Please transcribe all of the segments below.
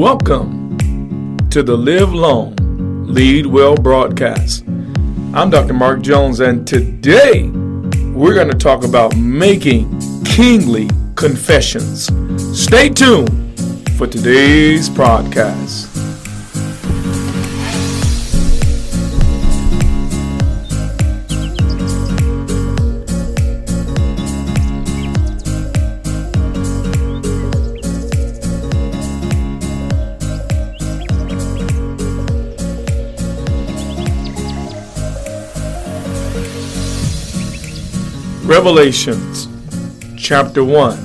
Welcome to the Live Long, Lead Well broadcast. I'm Dr. Mark Jones, and today we're going to talk about making kingly confessions. Stay tuned for today's podcast. Revelations chapter 1,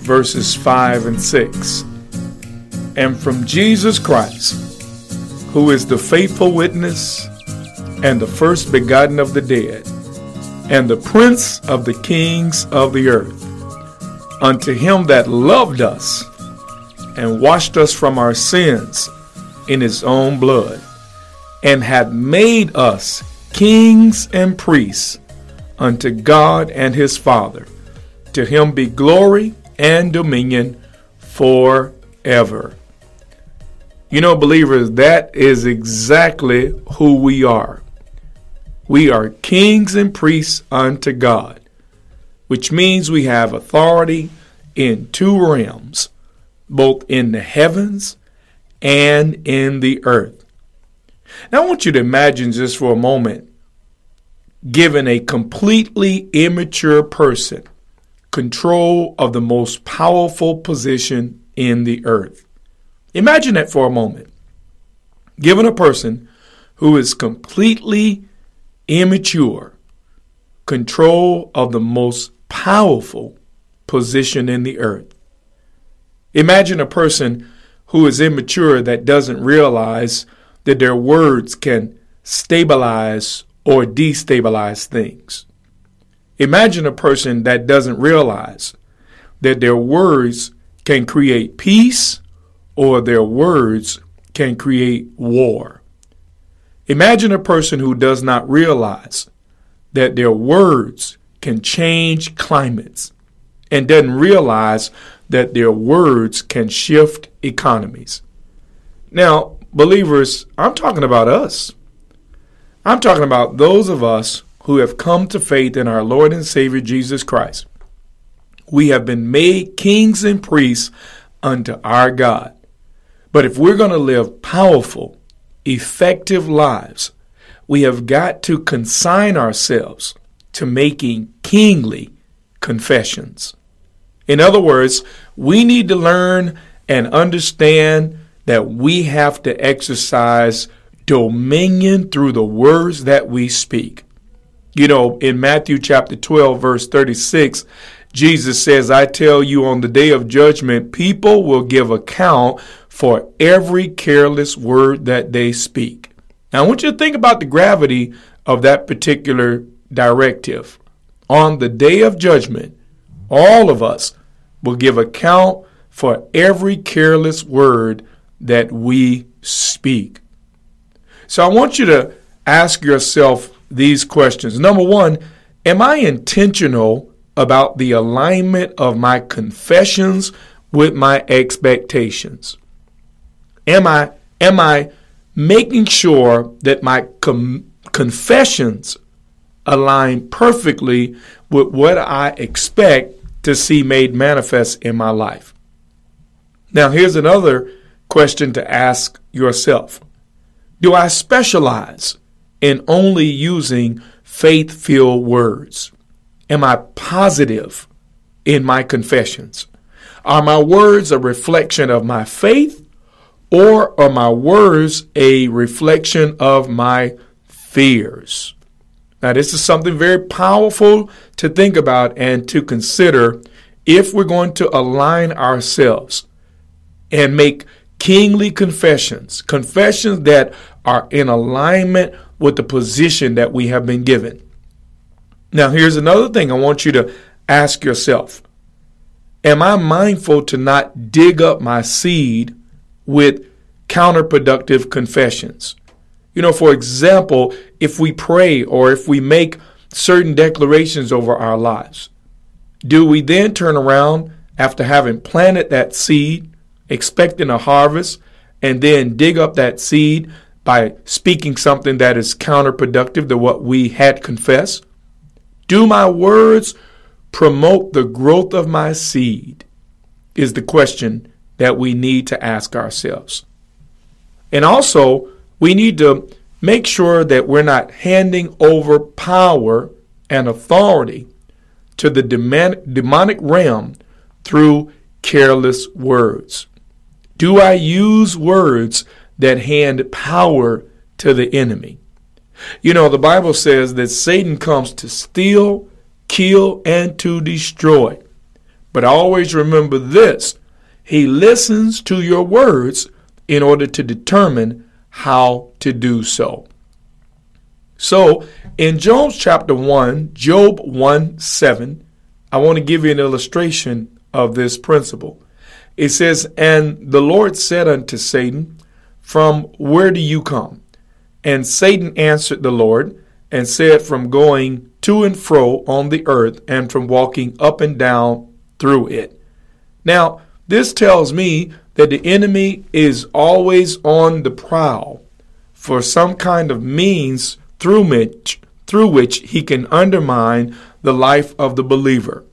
verses 5 and 6. And from Jesus Christ, who is the faithful witness and the first begotten of the dead, and the prince of the kings of the earth, unto him that loved us and washed us from our sins in his own blood, and had made us kings and priests unto God and his Father. To him be glory and dominion forever. You know, believers, that is exactly who we are. We are kings and priests unto God, which means we have authority in two realms, both in the heavens and in the earth. Now, I want you to imagine just for a moment given a completely immature person control of the most powerful position in the earth. Imagine that for a moment. Given a person who is completely immature control of the most powerful position in the earth. Imagine a person who is immature that doesn't realize that their words can stabilize or destabilize things. Imagine a person that doesn't realize that their words can create peace or their words can create war. Imagine a person who does not realize that their words can change climates and doesn't realize that their words can shift economies. Now, believers, I'm talking about us. I'm talking about those of us who have come to faith in our Lord and Savior Jesus Christ. We have been made kings and priests unto our God. But if we're going to live powerful, effective lives, we have got to consign ourselves to making kingly confessions. In other words, we need to learn and understand that we have to exercise dominion through the words that we speak. You know, in Matthew chapter 12, verse 36, Jesus says, I tell you on the day of judgment, people will give account for every careless word that they speak. Now, I want you to think about the gravity of that particular directive. On the day of judgment, all of us will give account for every careless word that we speak. So I want you to ask yourself these questions. Number one, am I intentional about the alignment of my confessions with my expectations? Am I am I making sure that my com- confessions align perfectly with what I expect to see made manifest in my life? Now, here's another question to ask yourself. Do I specialize in only using faith filled words? Am I positive in my confessions? Are my words a reflection of my faith or are my words a reflection of my fears? Now, this is something very powerful to think about and to consider if we're going to align ourselves and make kingly confessions, confessions that are in alignment with the position that we have been given. Now, here's another thing I want you to ask yourself Am I mindful to not dig up my seed with counterproductive confessions? You know, for example, if we pray or if we make certain declarations over our lives, do we then turn around after having planted that seed expecting a harvest, and then dig up that seed by speaking something that is counterproductive to what we had confessed? Do my words promote the growth of my seed? Is the question that we need to ask ourselves. And also, we need to make sure that we're not handing over power and authority to the demonic realm through careless words. Do I use words that hand power to the enemy? You know, the Bible says that Satan comes to steal, kill, and to destroy. But always remember this he listens to your words in order to determine how to do so. So, in Job chapter 1, Job 1 7, I want to give you an illustration of this principle. It says, And the Lord said unto Satan, From where do you come? And Satan answered the Lord and said, From going to and fro on the earth and from walking up and down through it. Now, this tells me that the enemy is always on the prowl for some kind of means through which, through which he can undermine the life of the believer.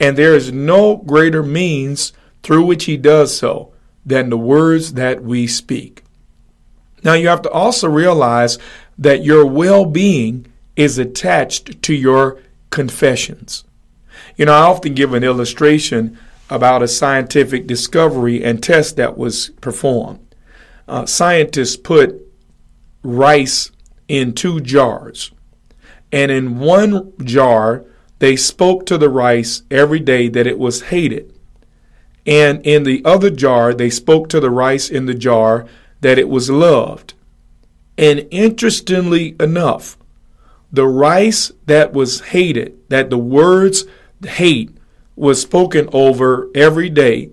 And there is no greater means through which he does so than the words that we speak. Now, you have to also realize that your well being is attached to your confessions. You know, I often give an illustration about a scientific discovery and test that was performed. Uh, scientists put rice in two jars. And in one jar, they spoke to the rice every day that it was hated. And in the other jar, they spoke to the rice in the jar that it was loved. And interestingly enough, the rice that was hated, that the words hate was spoken over every day,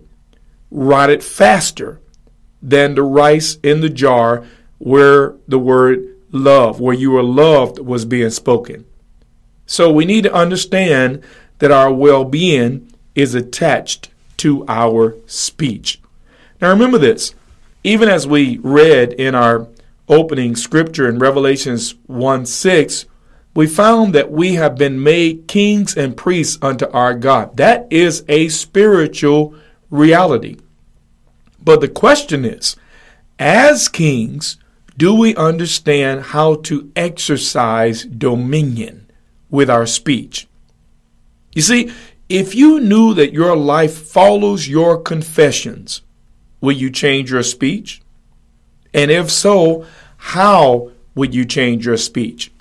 rotted faster than the rice in the jar where the word love, where you were loved, was being spoken. So we need to understand that our well being is attached to our speech. Now remember this even as we read in our opening scripture in Revelations 1 6, we found that we have been made kings and priests unto our God. That is a spiritual reality. But the question is, as kings, do we understand how to exercise dominion with our speech? You see, if you knew that your life follows your confessions, will you change your speech? And if so, how would you change your speech?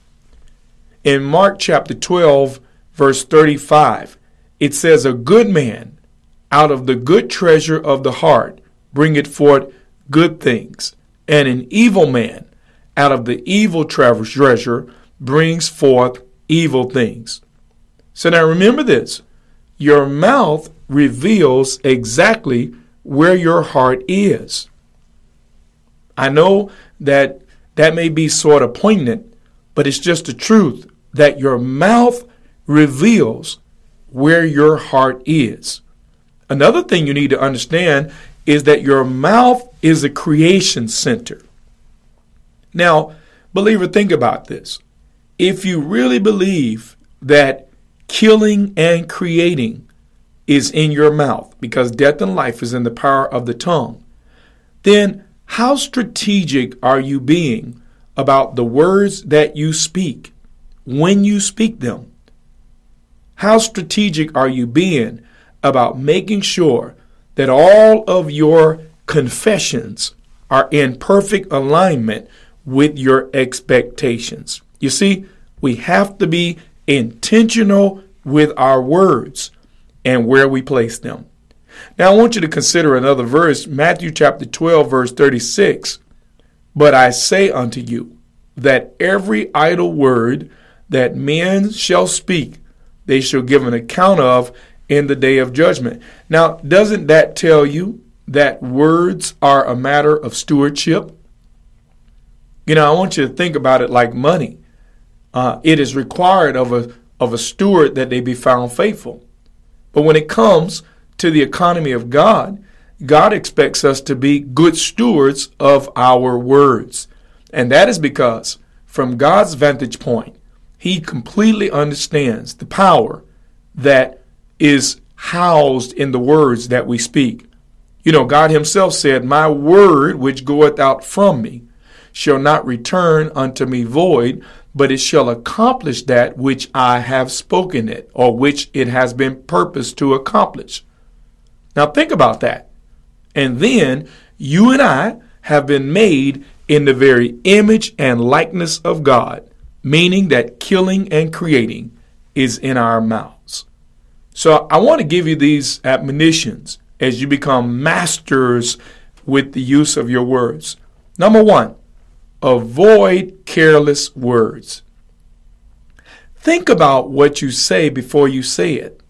In Mark chapter 12, verse 35, it says, A good man out of the good treasure of the heart bringeth forth good things, and an evil man out of the evil treasure brings forth evil things. So now remember this your mouth reveals exactly where your heart is. I know that that may be sort of poignant, but it's just the truth that your mouth reveals where your heart is. Another thing you need to understand is that your mouth is a creation center. Now, believer, think about this. If you really believe that killing and creating is in your mouth, because death and life is in the power of the tongue, then how strategic are you being about the words that you speak when you speak them? How strategic are you being about making sure that all of your confessions are in perfect alignment with your expectations. You see, we have to be intentional with our words and where we place them. Now, I want you to consider another verse, Matthew chapter 12, verse 36. But I say unto you that every idle word that men shall speak, they shall give an account of in the day of judgment. Now, doesn't that tell you that words are a matter of stewardship? You know, I want you to think about it like money. Uh, it is required of a of a steward that they be found faithful. But when it comes to the economy of God, God expects us to be good stewards of our words. And that is because, from God's vantage point, He completely understands the power that is housed in the words that we speak. You know, God Himself said, My word which goeth out from me shall not return unto me void, but it shall accomplish that which I have spoken it, or which it has been purposed to accomplish. Now think about that. And then you and I have been made in the very image and likeness of God, meaning that killing and creating is in our mouths. So I want to give you these admonitions as you become masters with the use of your words. Number one, avoid careless words. Think about what you say before you say it.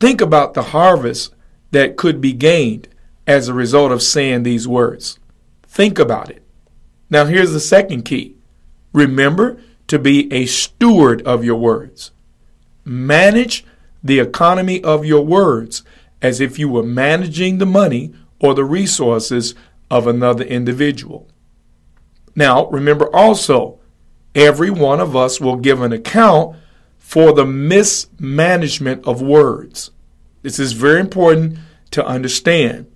Think about the harvest that could be gained as a result of saying these words. Think about it. Now, here's the second key remember to be a steward of your words. Manage the economy of your words as if you were managing the money or the resources of another individual. Now, remember also, every one of us will give an account for the mismanagement of words. This is very important to understand,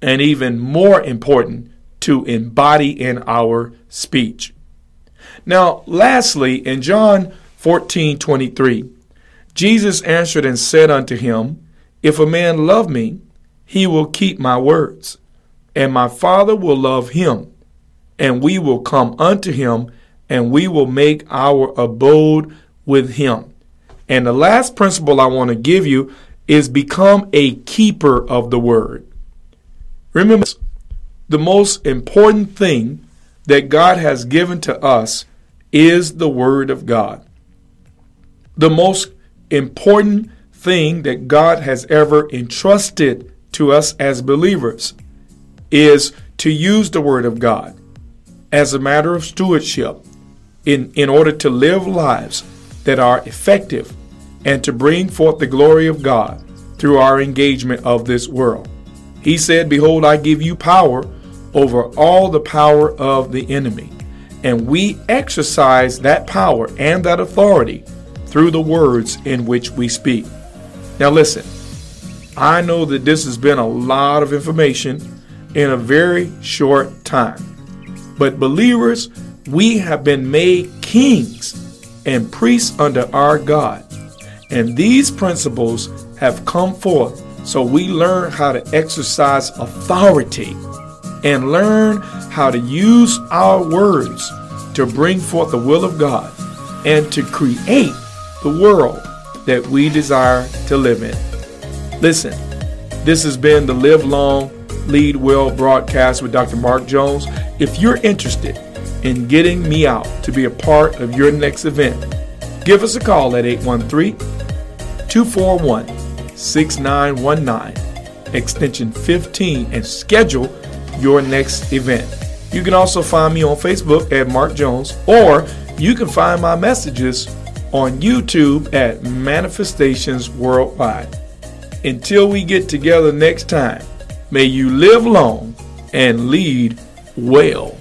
and even more important to embody in our speech. Now, lastly, in John 14 23, Jesus answered and said unto him, If a man love me, he will keep my words, and my Father will love him, and we will come unto him, and we will make our abode with him. And the last principle I want to give you is become a keeper of the word. Remember, the most important thing that God has given to us is the word of God. The most important thing that God has ever entrusted to us as believers is to use the word of God as a matter of stewardship in, in order to live lives that are effective and to bring forth the glory of God through our engagement of this world. He said, Behold, I give you power over all the power of the enemy. And we exercise that power and that authority through the words in which we speak. Now, listen, I know that this has been a lot of information in a very short time. But, believers, we have been made kings and priests under our God. And these principles have come forth so we learn how to exercise authority and learn how to use our words to bring forth the will of God and to create the world that we desire to live in. Listen, this has been the Live Long, Lead Well broadcast with Dr. Mark Jones. If you're interested in getting me out to be a part of your next event, give us a call at 813 241 6919, extension 15, and schedule your next event. You can also find me on Facebook at Mark Jones, or you can find my messages on YouTube at Manifestations Worldwide. Until we get together next time, may you live long and lead well.